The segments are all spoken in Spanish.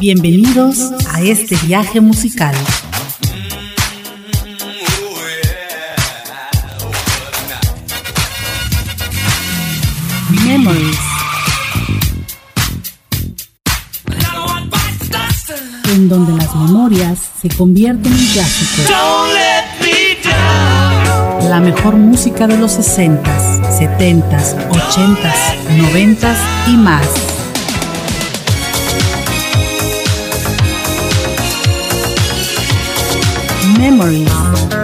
Bienvenidos a este viaje musical. Memories. En donde las memorias se convierten en clásicos. La mejor música de los 60s, 70s, 80s, 90s y más. Memories.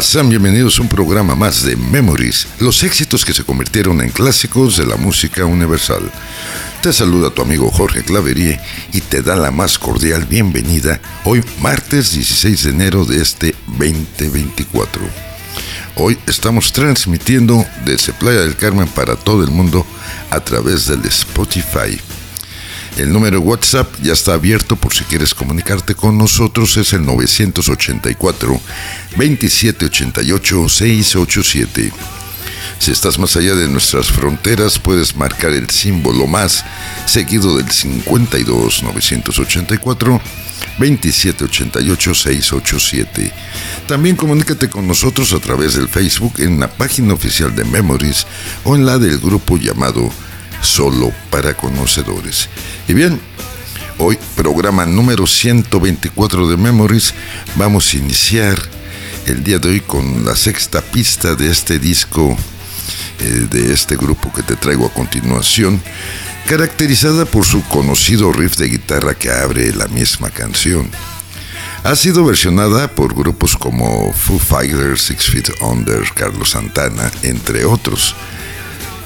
Hola, sean bienvenidos a un programa más de Memories, los éxitos que se convirtieron en clásicos de la música universal. Te saluda tu amigo Jorge Claverie y te da la más cordial bienvenida hoy martes 16 de enero de este 2024. Hoy estamos transmitiendo desde Playa del Carmen para todo el mundo a través del Spotify. El número WhatsApp ya está abierto por si quieres comunicarte con nosotros, es el 984 2788 687. Si estás más allá de nuestras fronteras, puedes marcar el símbolo más seguido del 52 984 2788 687. También comunícate con nosotros a través del Facebook en la página oficial de Memories o en la del grupo llamado Solo para Conocedores. Y bien, hoy programa número 124 de Memories, vamos a iniciar el día de hoy con la sexta pista de este disco eh, de este grupo que te traigo a continuación, caracterizada por su conocido riff de guitarra que abre la misma canción. Ha sido versionada por grupos como Foo Fighters, Six Feet Under, Carlos Santana, entre otros.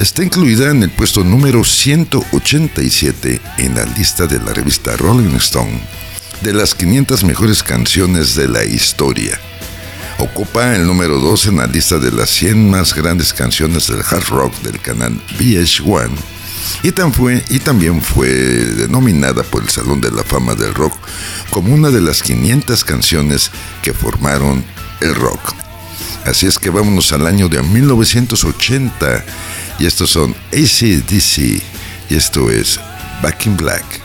Está incluida en el puesto número 187 en la lista de la revista Rolling Stone de las 500 mejores canciones de la historia. Ocupa el número 2 en la lista de las 100 más grandes canciones del hard rock del canal VH1 y, y también fue denominada por el Salón de la Fama del Rock como una de las 500 canciones que formaron el rock. Así es que vámonos al año de 1980 y estos son ACDC y esto es Back in Black.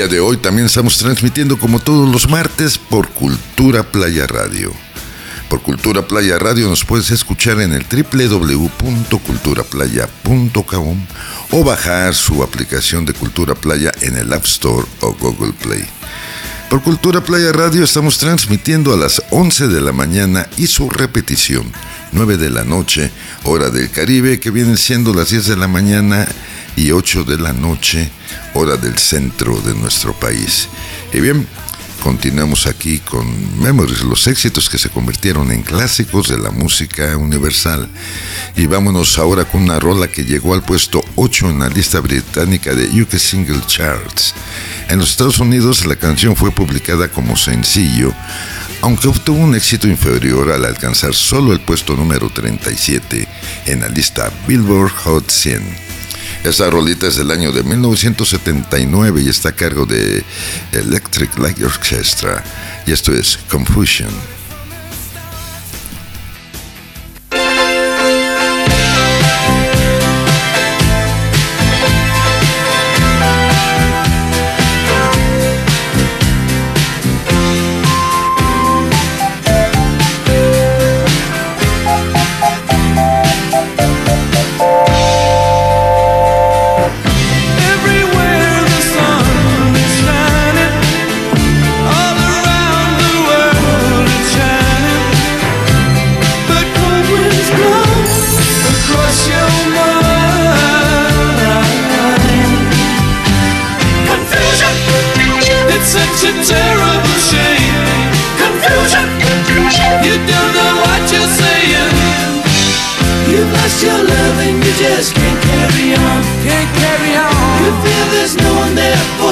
Día de hoy también estamos transmitiendo como todos los martes por Cultura Playa Radio. Por Cultura Playa Radio nos puedes escuchar en el www.culturaplaya.com o bajar su aplicación de Cultura Playa en el App Store o Google Play. Por Cultura Playa Radio estamos transmitiendo a las 11 de la mañana y su repetición, 9 de la noche, hora del Caribe, que vienen siendo las 10 de la mañana y 8 de la noche, hora del centro de nuestro país. Y bien, continuamos aquí con Memories, los éxitos que se convirtieron en clásicos de la música universal. Y vámonos ahora con una rola que llegó al puesto 8 en la lista británica de UK Single Charts. En los Estados Unidos la canción fue publicada como sencillo, aunque obtuvo un éxito inferior al alcanzar solo el puesto número 37 en la lista Billboard Hot 100. Esta rolita es del año de 1979 y está a cargo de Electric Light Orchestra y esto es Confusion.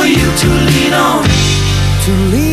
you to lean on. To lean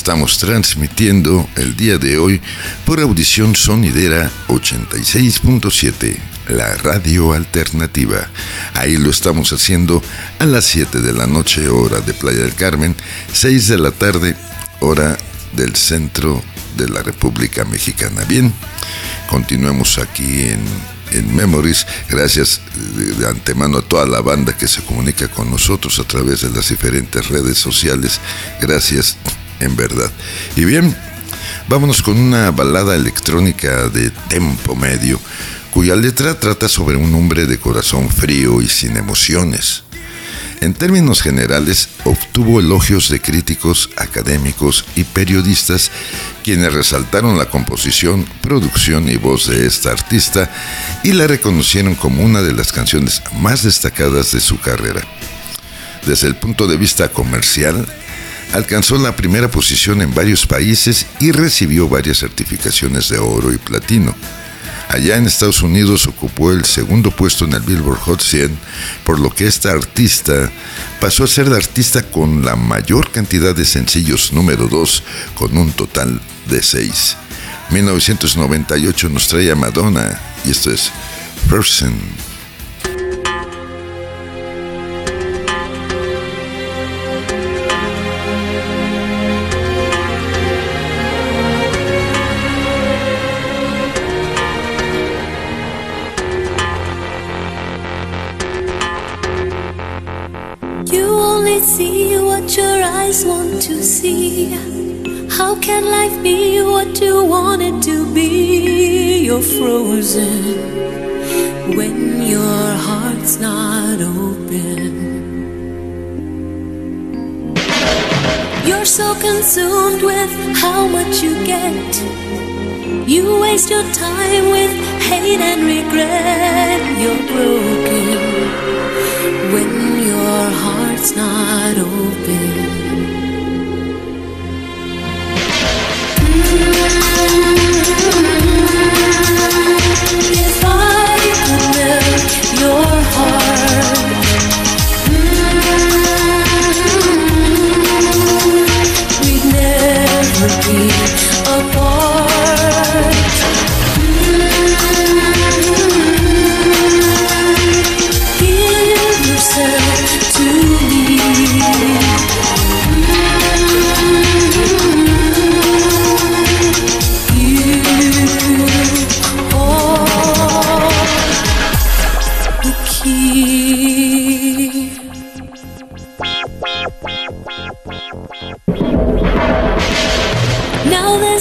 estamos transmitiendo el día de hoy por audición sonidera 86.7, la radio alternativa. Ahí lo estamos haciendo a las 7 de la noche, hora de Playa del Carmen, 6 de la tarde, hora del centro de la República Mexicana. Bien, continuemos aquí en, en Memories. Gracias de antemano a toda la banda que se comunica con nosotros a través de las diferentes redes sociales. Gracias, en verdad. Y bien, vámonos con una balada electrónica de tempo medio, cuya letra trata sobre un hombre de corazón frío y sin emociones en términos generales, obtuvo elogios de críticos, académicos y periodistas, quienes resaltaron la composición, producción y voz de esta artista y la reconocieron como una de las canciones más destacadas de su carrera. Desde el punto de vista comercial, alcanzó la primera posición en varios países y recibió varias certificaciones de oro y platino. Allá en Estados Unidos ocupó el segundo puesto en el Billboard Hot 100, por lo que esta artista pasó a ser la artista con la mayor cantidad de sencillos número 2, con un total de 6. 1998 nos trae a Madonna y esto es Person. Eyes want to see. How can life be what you want it to be? You're frozen when your heart's not open. You're so consumed with how much you get. You waste your time with hate and regret. You're broken when your heart's not open. Mm-hmm. If I could melt your heart.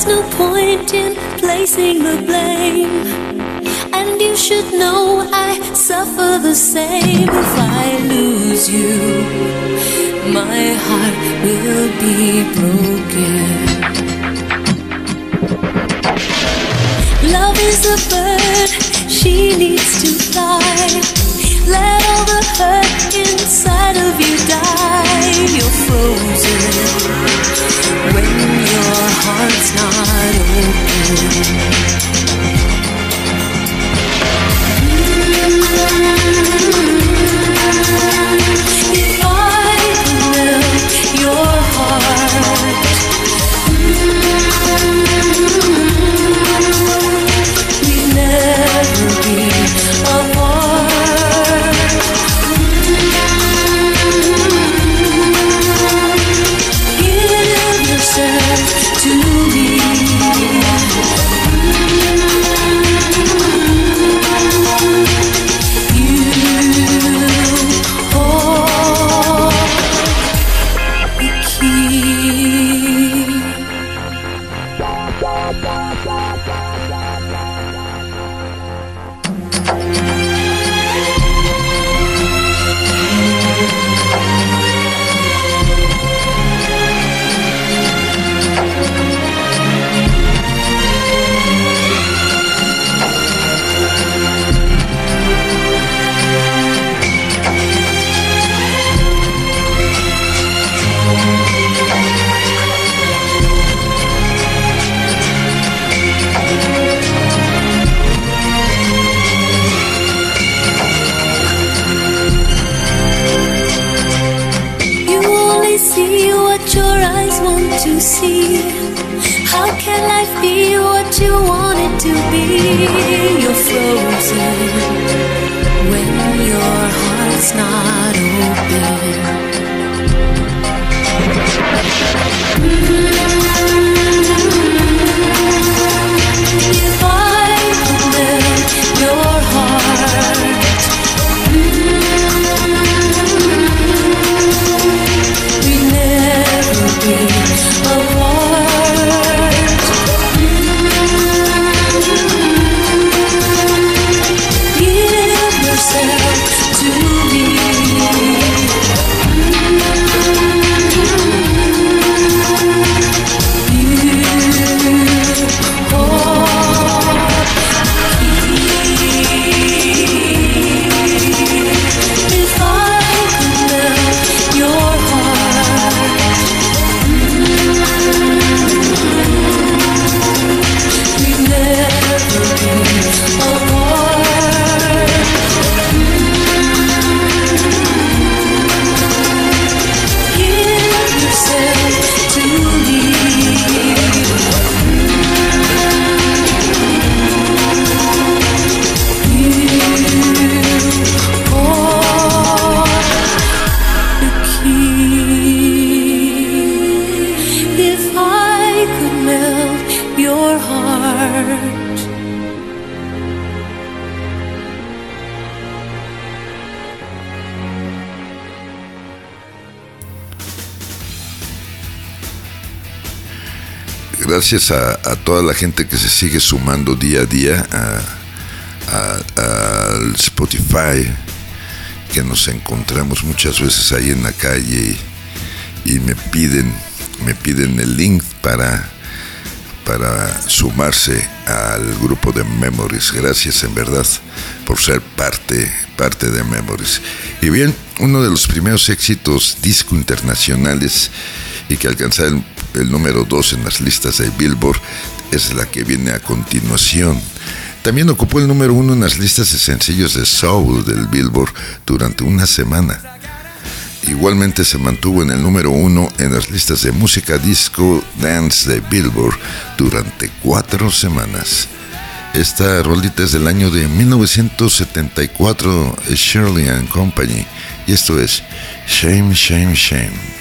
no point in placing the blame. And you should know I suffer the same if I lose you. My heart will be broken. Love is a bird, she needs to fly. Let all the hurt inside of you die. You're frozen when your heart's not you. to see. How can life be what you want it to be? You're frozen when your heart's not open. Gracias a, toda la gente que se sigue sumando día a día al Spotify, que nos encontramos muchas veces ahí en la calle y, me piden, me piden el link para, para sumarse al grupo de Memories. Gracias en verdad por ser parte, parte de Memories. Y bien, uno de los primeros éxitos disco internacionales y que alcanza el, número 2 en las listas de Billboard es la que viene a continuación. También ocupó el número uno en las listas de sencillos de Soul del Billboard durante una semana. Igualmente se mantuvo en el número uno en las listas de música disco dance de Billboard durante cuatro semanas. Esta rolita es del año de 1974, Shirley and Company, y esto es Shame, Shame, Shame.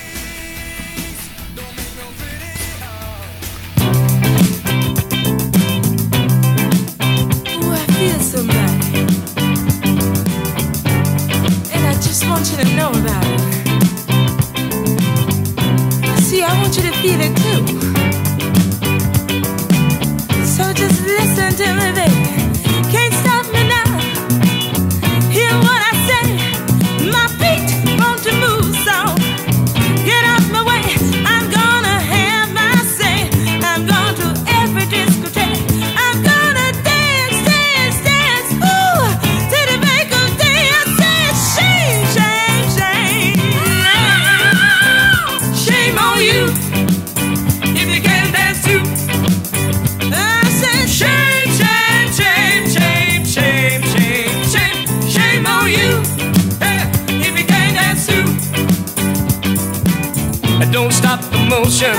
won't stop the motion.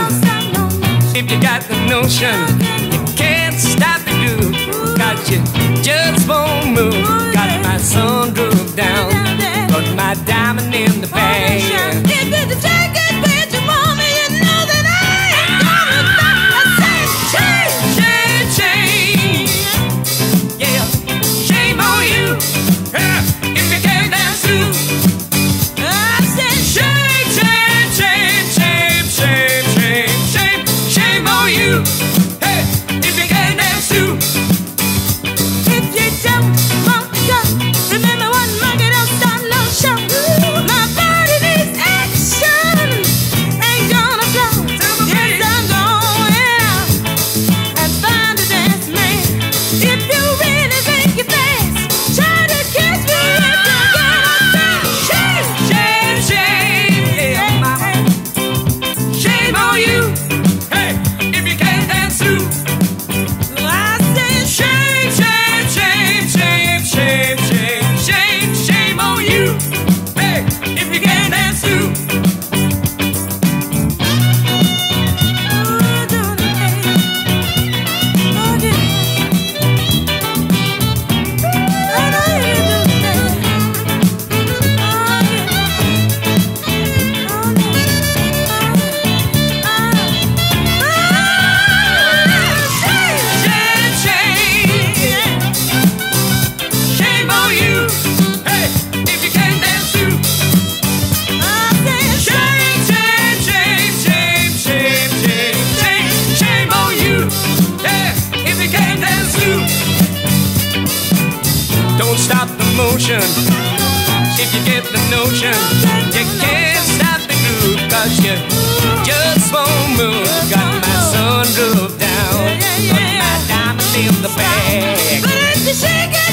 If you got the notion, you can't stop the groove. Cause you just won't move. Got my sunroof down, put my diamond in the bag. motion. If you get the notion, you can't stop the groove, cause you just won't move. Got my sunroof down, put my diamond in the bag. But if you shake it,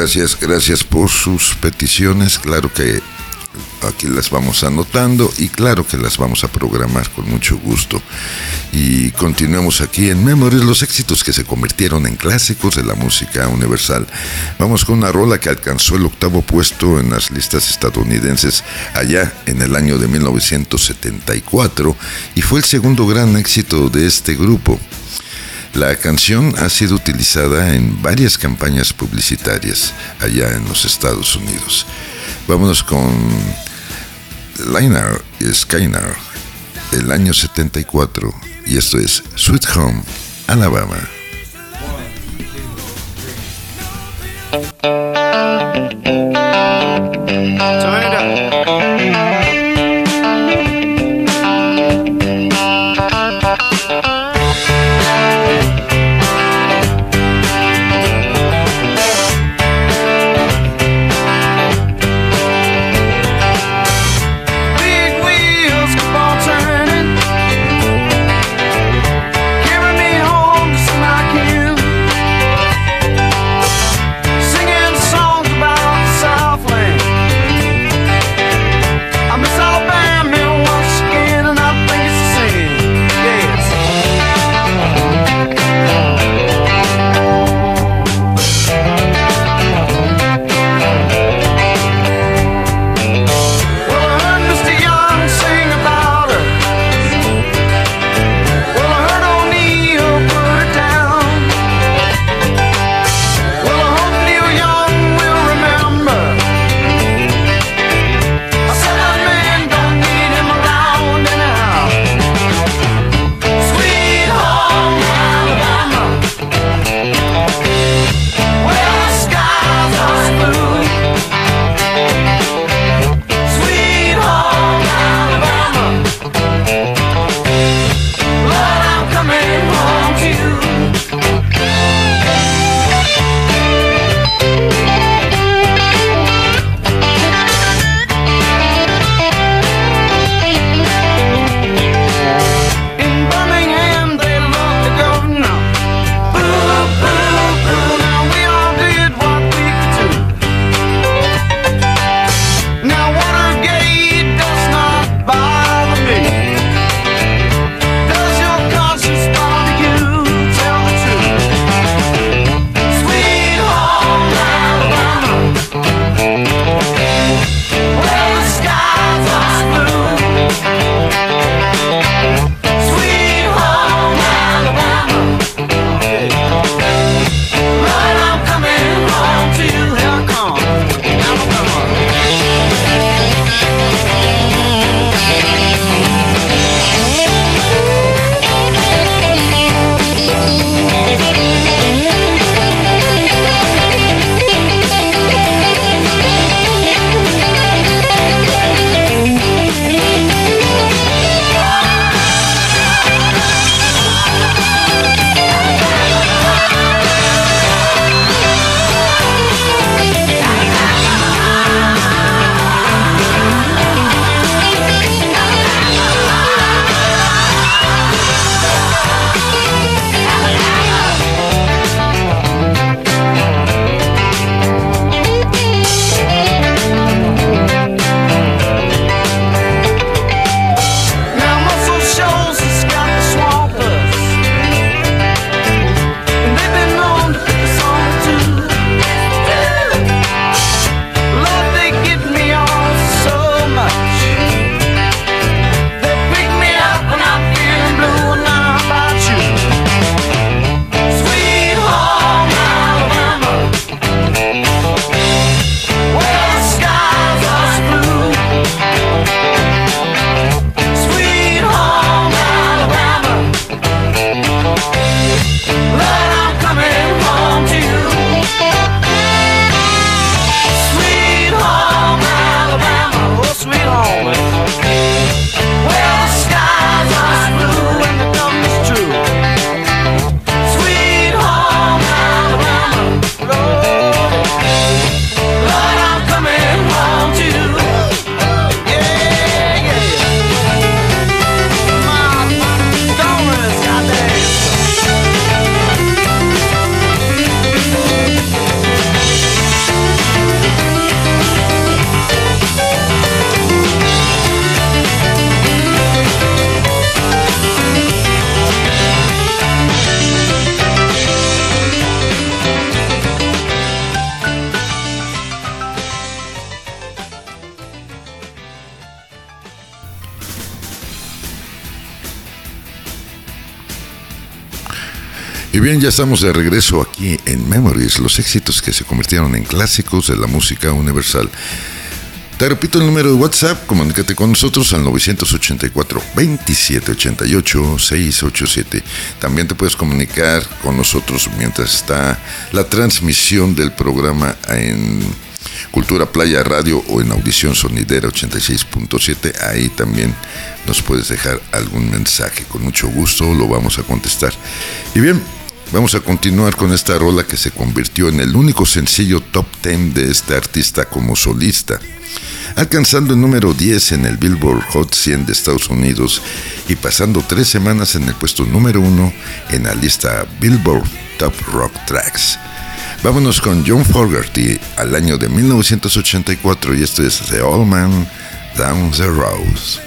Gracias, gracias por sus peticiones. Claro que aquí las vamos anotando y claro que las vamos a programar con mucho gusto. Y continuemos aquí en Memories, los éxitos que se convirtieron en clásicos de la música universal. Vamos con una rola que alcanzó el octavo puesto en las listas estadounidenses allá en el año de 1974 y fue el segundo gran éxito de este grupo. La canción ha sido utilizada en varias campañas publicitarias allá en los Estados Unidos. Vámonos con Linar y Skynar, el año 74, y esto es Sweet Home, Alabama. Bien, ya estamos de regreso aquí en Memories, los éxitos que se convirtieron en clásicos de la música universal. Te repito el número de WhatsApp, comunícate con nosotros al 984-2788-687. También te puedes comunicar con nosotros mientras está la transmisión del programa en Cultura Playa Radio o en Audición Sonidera 86.7. Ahí también nos puedes dejar algún mensaje. Con mucho gusto lo vamos a contestar. Y bien, Vamos a continuar con esta rola que se convirtió en el único sencillo top 10 de este artista como solista, alcanzando el número 10 en el Billboard Hot 100 de Estados Unidos y pasando tres semanas en el puesto número 1 en la lista Billboard Top Rock Tracks. Vámonos con John Fogerty al año de 1984 y esto es The Old Man Down the Rose.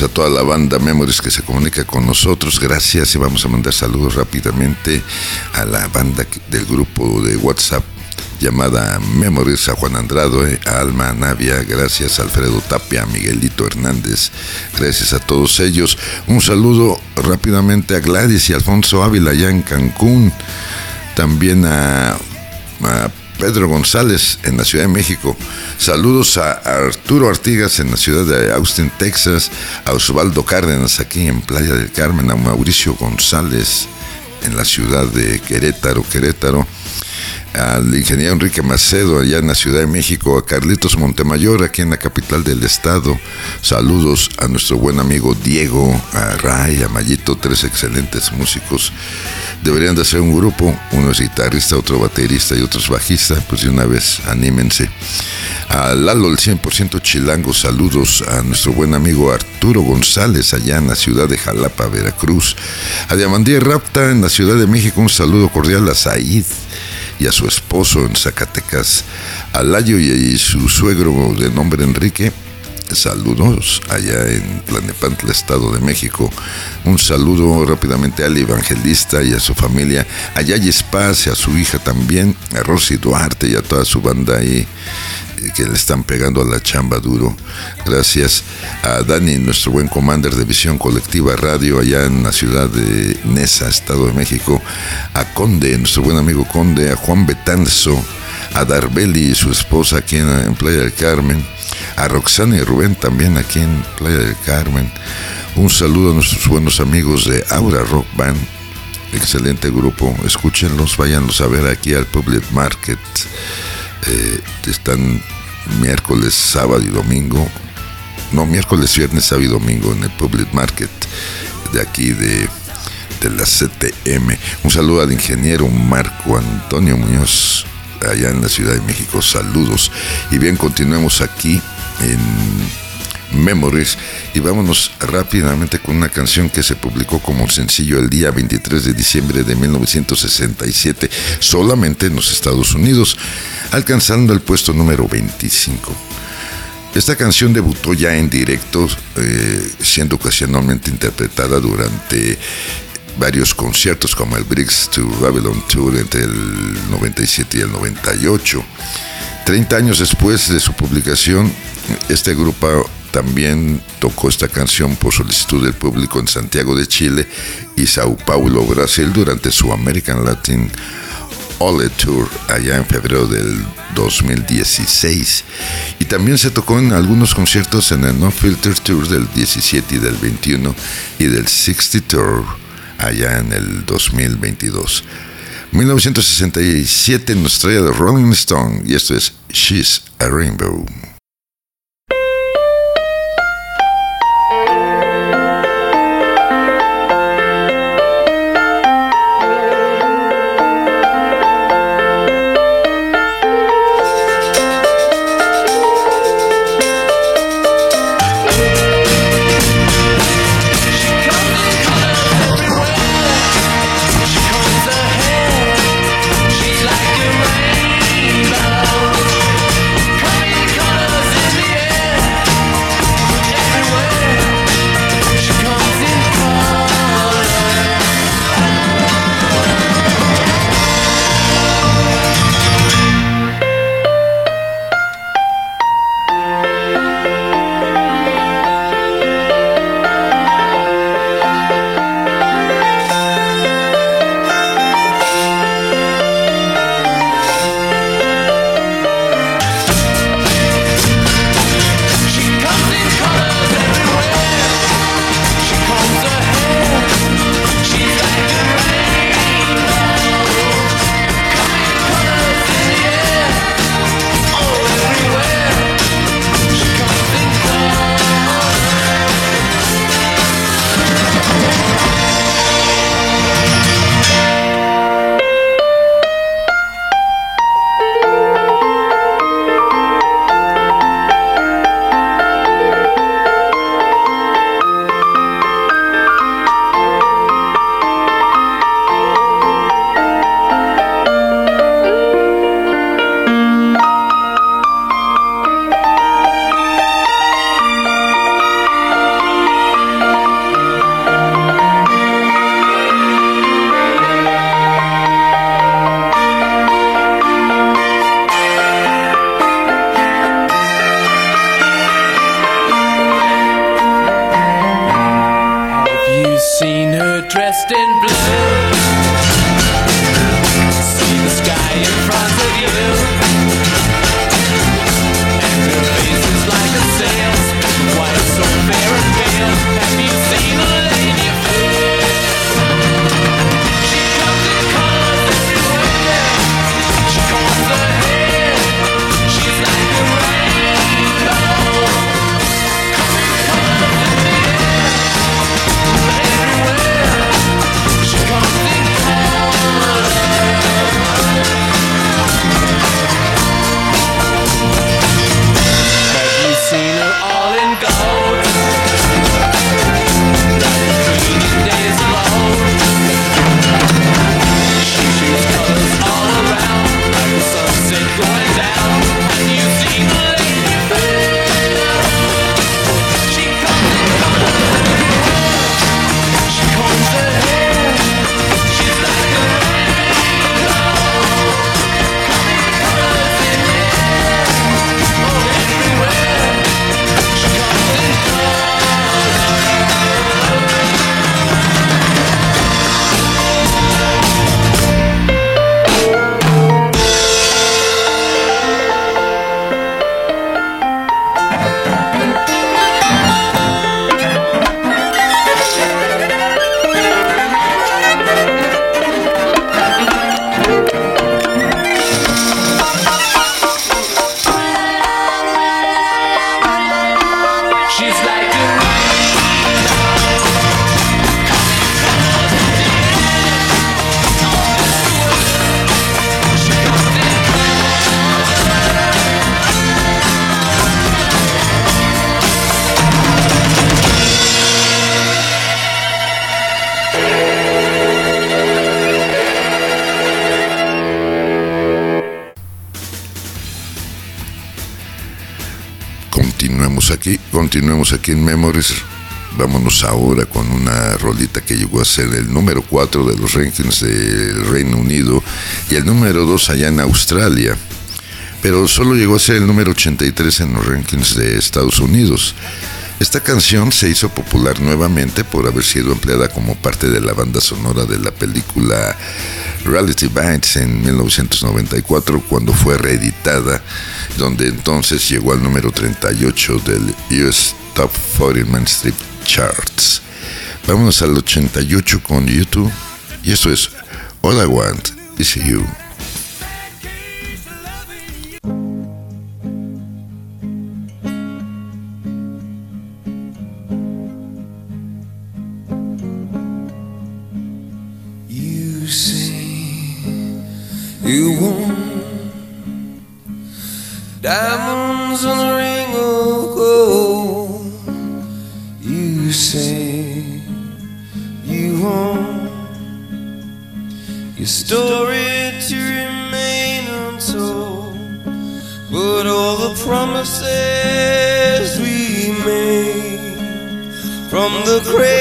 A toda la banda Memories que se comunica con nosotros. Gracias y vamos a mandar saludos rápidamente a la banda del grupo de WhatsApp llamada Memories, a Juan Andrado, eh, a Alma Navia, gracias Alfredo Tapia, a Miguelito Hernández, gracias a todos ellos. Un saludo rápidamente a Gladys y Alfonso Ávila allá en Cancún, también a Pedro González en la Ciudad de México. Saludos a Arturo Artigas en la ciudad de Austin, Texas, a Osvaldo Cárdenas aquí en Playa del Carmen, a Mauricio González en la ciudad de Querétaro, Querétaro al ingeniero Enrique Macedo allá en la Ciudad de México, a Carlitos Montemayor aquí en la capital del estado. Saludos a nuestro buen amigo Diego, a Ray, a Mayito, tres excelentes músicos. Deberían de ser un grupo, uno es guitarrista, otro baterista y otros bajista, pues de una vez anímense. A Lalo, el 100% chilango, saludos a nuestro buen amigo Arturo González allá en la ciudad de Jalapa, Veracruz. A Diamandía Rapta en la Ciudad de México, un saludo cordial a Said y a su esposo en Zacatecas, a Layo y su suegro de nombre Enrique. Saludos allá en Planepantla, Estado de México. Un saludo rápidamente al evangelista y a su familia, a Yayi Paz y a su hija también, a Rosy Duarte y a toda su banda ahí que le están pegando a la chamba duro. Gracias a Dani, nuestro buen commander de Visión Colectiva Radio allá en la ciudad de Nesa, Estado de México. A Conde, nuestro buen amigo Conde, a Juan Betanzo, a Darbeli y su esposa aquí en, Playa del Carmen. A Roxana y Rubén también aquí en Playa del Carmen. Un saludo a nuestros buenos amigos de Aura Rock Band. Excelente grupo. Escúchenlos, váyanlos a ver aquí al Public Market. Eh, están miércoles, sábado y domingo. No, miércoles, viernes, sábado y domingo en el Public Market de aquí de, de la CTM. Un saludo al ingeniero Marco Antonio Muñoz, allá en la Ciudad de México. Saludos. Y bien, continuemos aquí en Memories. Y vámonos rápidamente con una canción que se publicó como sencillo el día 23 de diciembre de 1967, solamente en los Estados Unidos, alcanzando el puesto número 25. Esta canción debutó ya en directo, eh, siendo ocasionalmente interpretada durante varios conciertos como el Bricks to Babylon Tour entre el 97 y el 98. Treinta años después de su publicación, este grupo también tocó esta canción por solicitud del público en Santiago de Chile y Sao Paulo, Brasil, durante su American Latin Ole Tour allá en febrero del 2016. Y también se tocó en algunos conciertos en el No Filter Tour del 17 y del 21 y del 60 Tour allá en el 2022. 1967 nos trae de Rolling Stone y esto es She's a Rainbow. Memories. Vámonos ahora con una rolita que llegó a ser el número 4 de los rankings del Reino Unido y el número 2 allá en Australia. Pero solo llegó a ser el número 83 en los rankings de Estados Unidos. Esta canción se hizo popular nuevamente por haber sido empleada como parte de la banda sonora de la película Reality Bites en 1994 cuando fue reeditada, donde entonces llegó al número 38 del US Top 40 Mainstream Charts. Vámonos al 88 con YouTube y esto es All I Want Is. You diamonds on a ring of gold. You say you want your story to remain untold, but all the promises we made from the cradle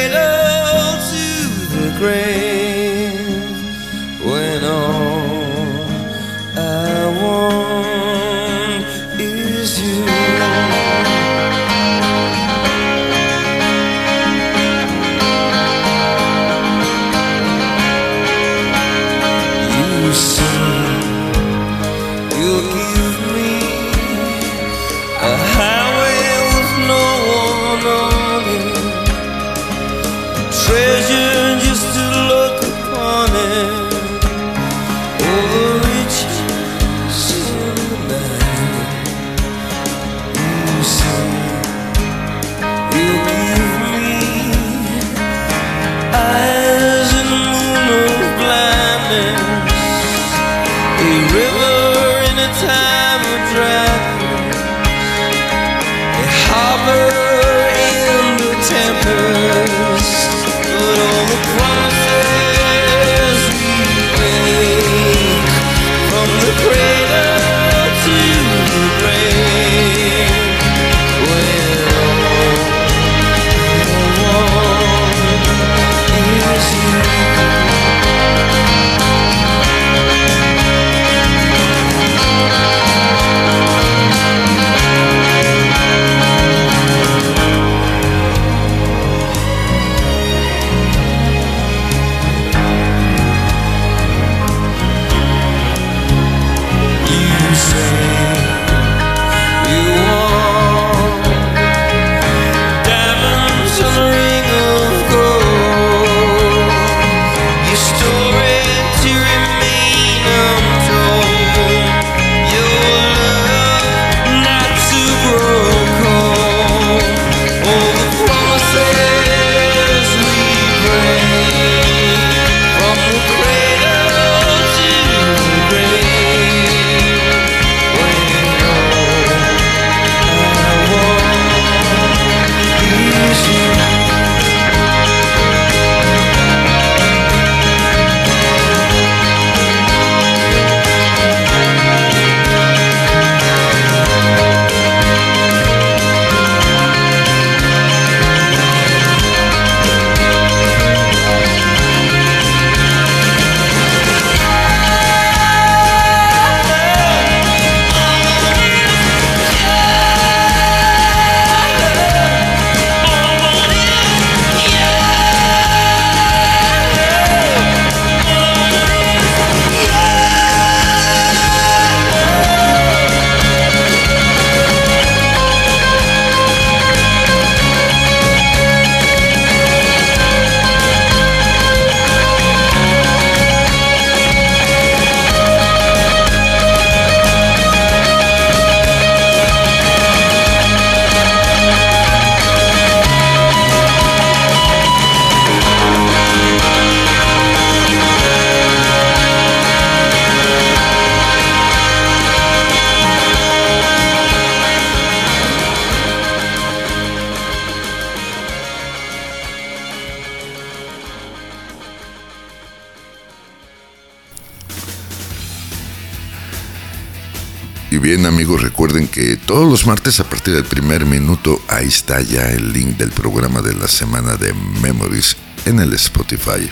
los martes a partir del primer minuto, ahí está ya el link del programa de la semana de Memories en el Spotify.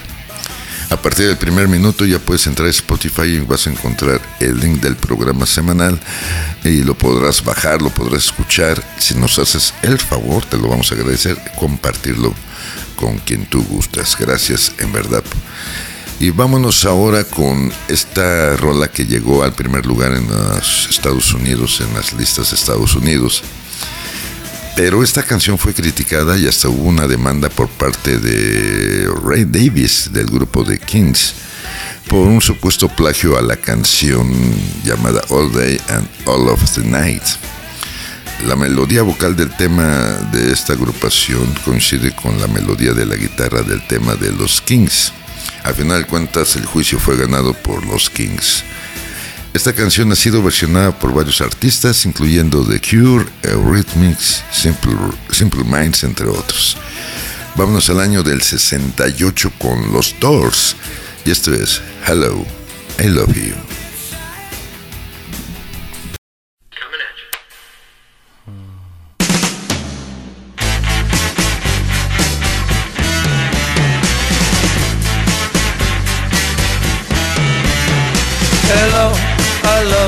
A partir del primer minuto ya puedes entrar a Spotify y vas a encontrar el link del programa semanal y lo podrás bajar, lo podrás escuchar. Si nos haces el favor, te lo vamos a agradecer, compartirlo con quien tú gustas. Gracias, en verdad. Y vámonos ahora con esta rola que llegó al primer lugar en los Estados Unidos, en las listas de Estados Unidos. Pero esta canción fue criticada y hasta hubo una demanda por parte de Ray Davis del grupo The Kings por un supuesto plagio a la canción llamada All Day and All of the Night. La melodía vocal del tema de esta agrupación coincide con la melodía de la guitarra del tema de los Kings. Al final de cuentas, el juicio fue ganado por los Kings. Esta canción ha sido versionada por varios artistas, incluyendo The Cure, Eurythmics, Simple, Simple Minds, entre otros. Vámonos al año del 68 con los Doors. Y esto es Hello, I Love You.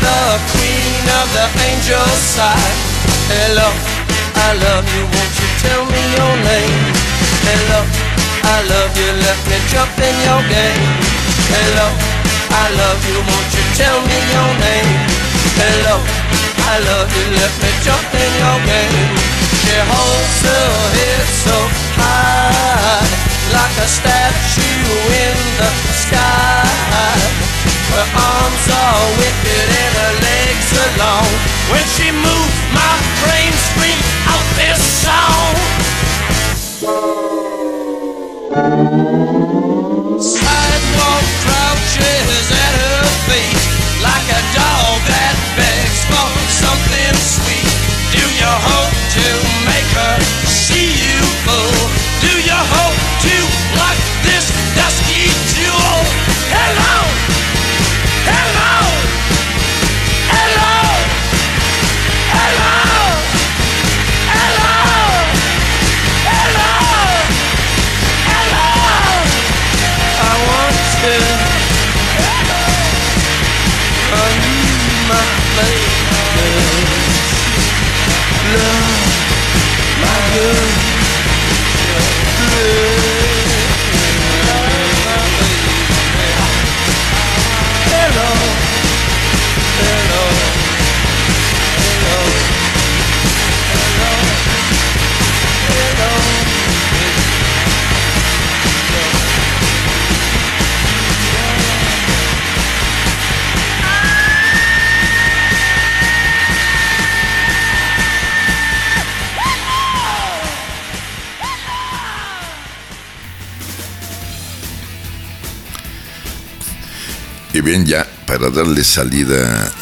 the queen of the angel's side? Hello, I love you, won't you tell me your name? Hello, I love you, let me jump in your game. Hello, I love you, won't you tell me your name? Hello, I love you, let me jump in your game. She holds her head so high like a statue in the sky. Her arms are wicked and her legs are long. When she moves, my brain screams out this song. Sidewalk crouches at her feet like a dog that begs for something sweet. Do you hope to make her see you full? Para darle salida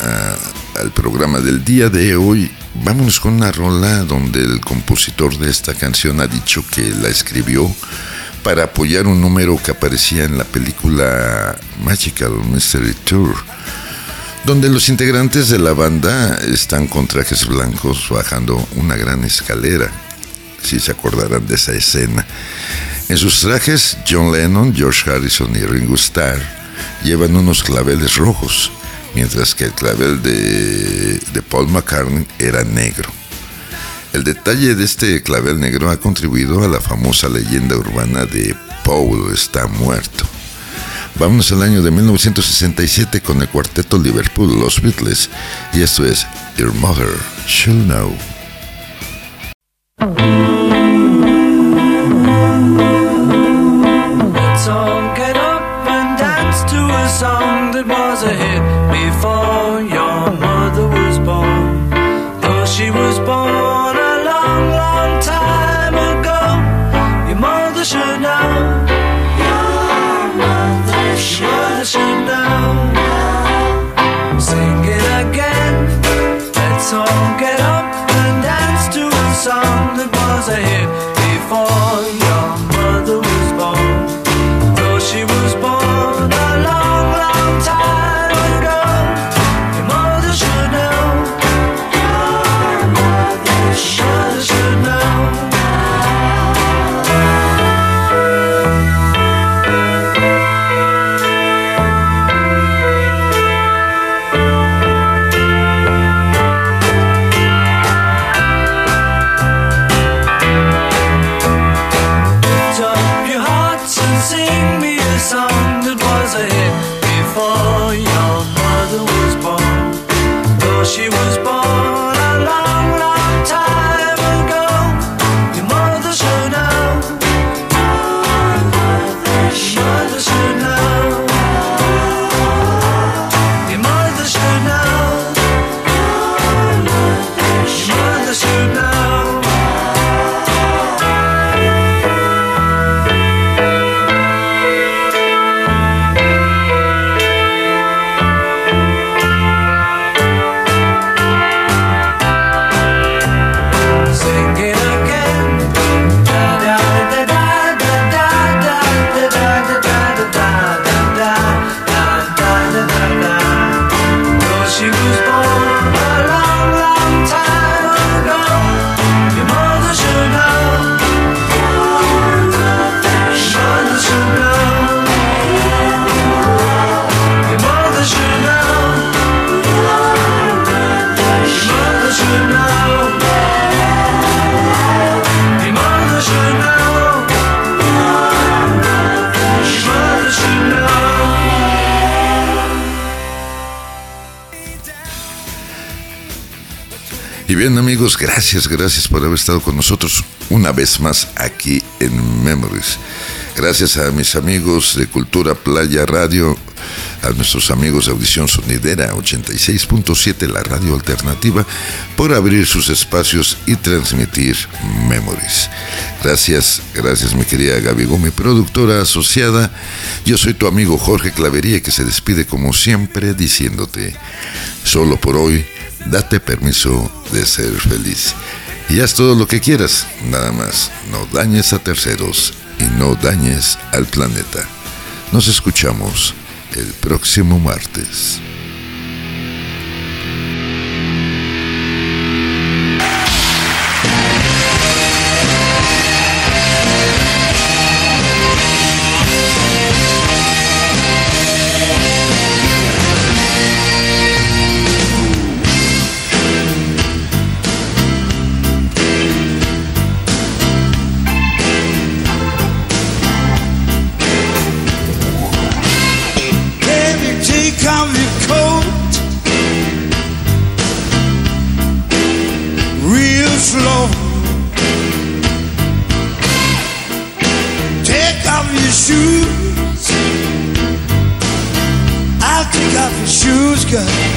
al programa del día de hoy, vámonos con una rola donde el compositor de esta canción ha dicho que la escribió para apoyar un número que aparecía en la película Magical Mystery Tour, donde los integrantes de la banda están con trajes blancos bajando una gran escalera, si se acordarán de esa escena. En sus trajes, John Lennon, George Harrison y Ringo Starr llevan unos claveles rojos, mientras que el clavel de, Paul McCartney era negro. El detalle de este clavel negro ha contribuido a la famosa leyenda urbana de Paul está muerto. Vámonos al año de 1967 con el cuarteto Liverpool, los Beatles, y esto es Your Mother Should Know. a song that was a hit before your mother was born. Though she was born a long, long time ago, your mother should know. Your mother should, should know. Sing it again. Let's all get up and dance to a song that was a hit. Bien amigos, gracias, gracias por haber estado con nosotros una vez más aquí en Memories. Gracias a mis amigos de Cultura Playa Radio, a nuestros amigos de Audición Sonidera 86.7, la radio alternativa, por abrir sus espacios y transmitir Memories. Gracias, gracias mi querida Gaby Gómez, productora asociada. Yo soy tu amigo Jorge Clavería que se despide como siempre diciéndote, solo por hoy, date permiso de ser feliz. Y haz todo lo que quieras, nada más. No dañes a terceros y no dañes al planeta. Nos escuchamos el próximo martes. good.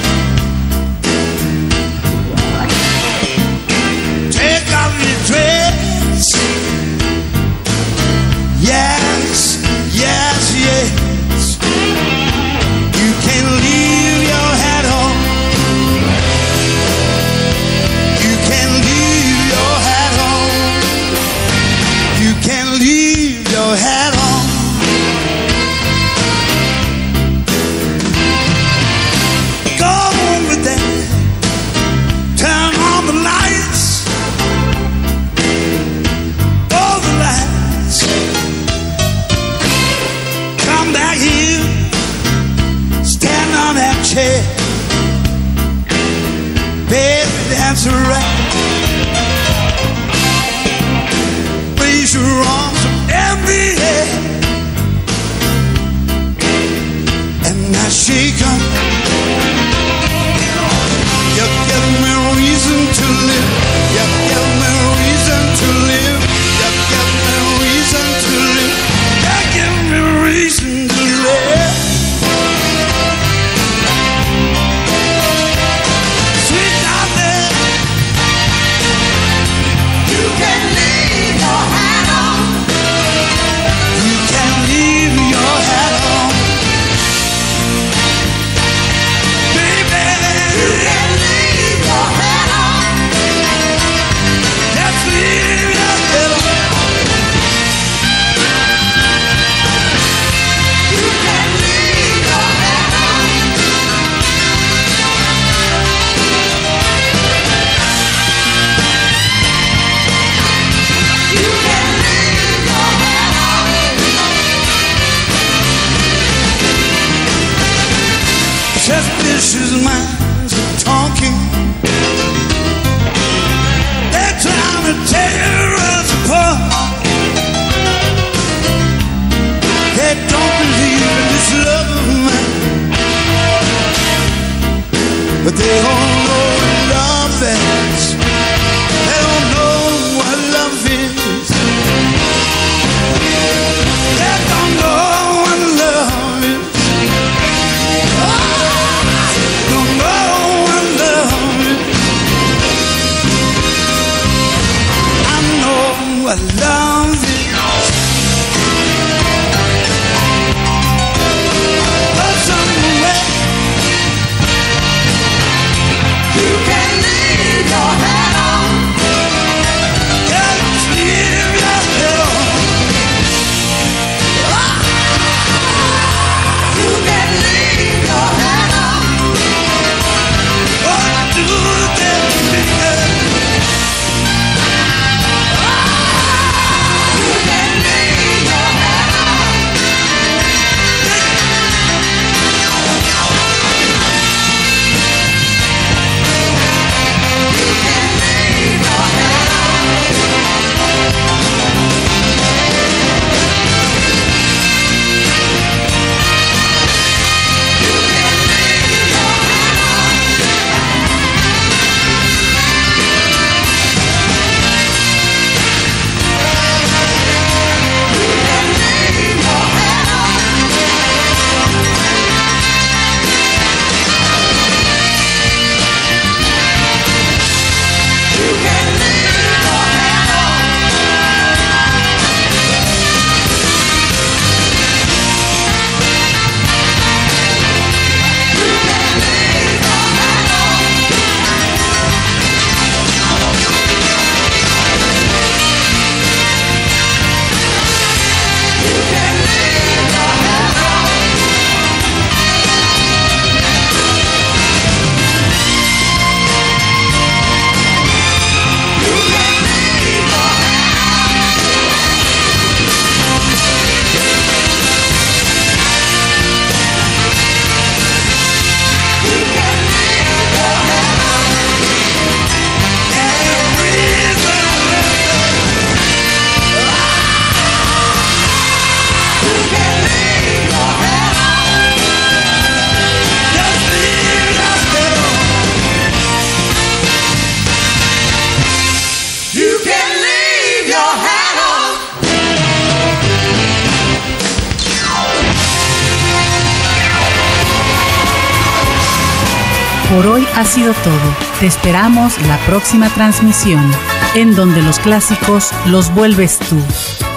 Te esperamos la próxima transmisión, en donde los clásicos los vuelves tú.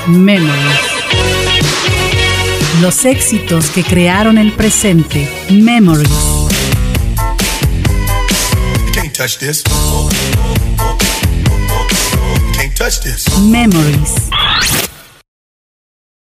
Memories. Los éxitos que crearon el presente. Memories. Memories.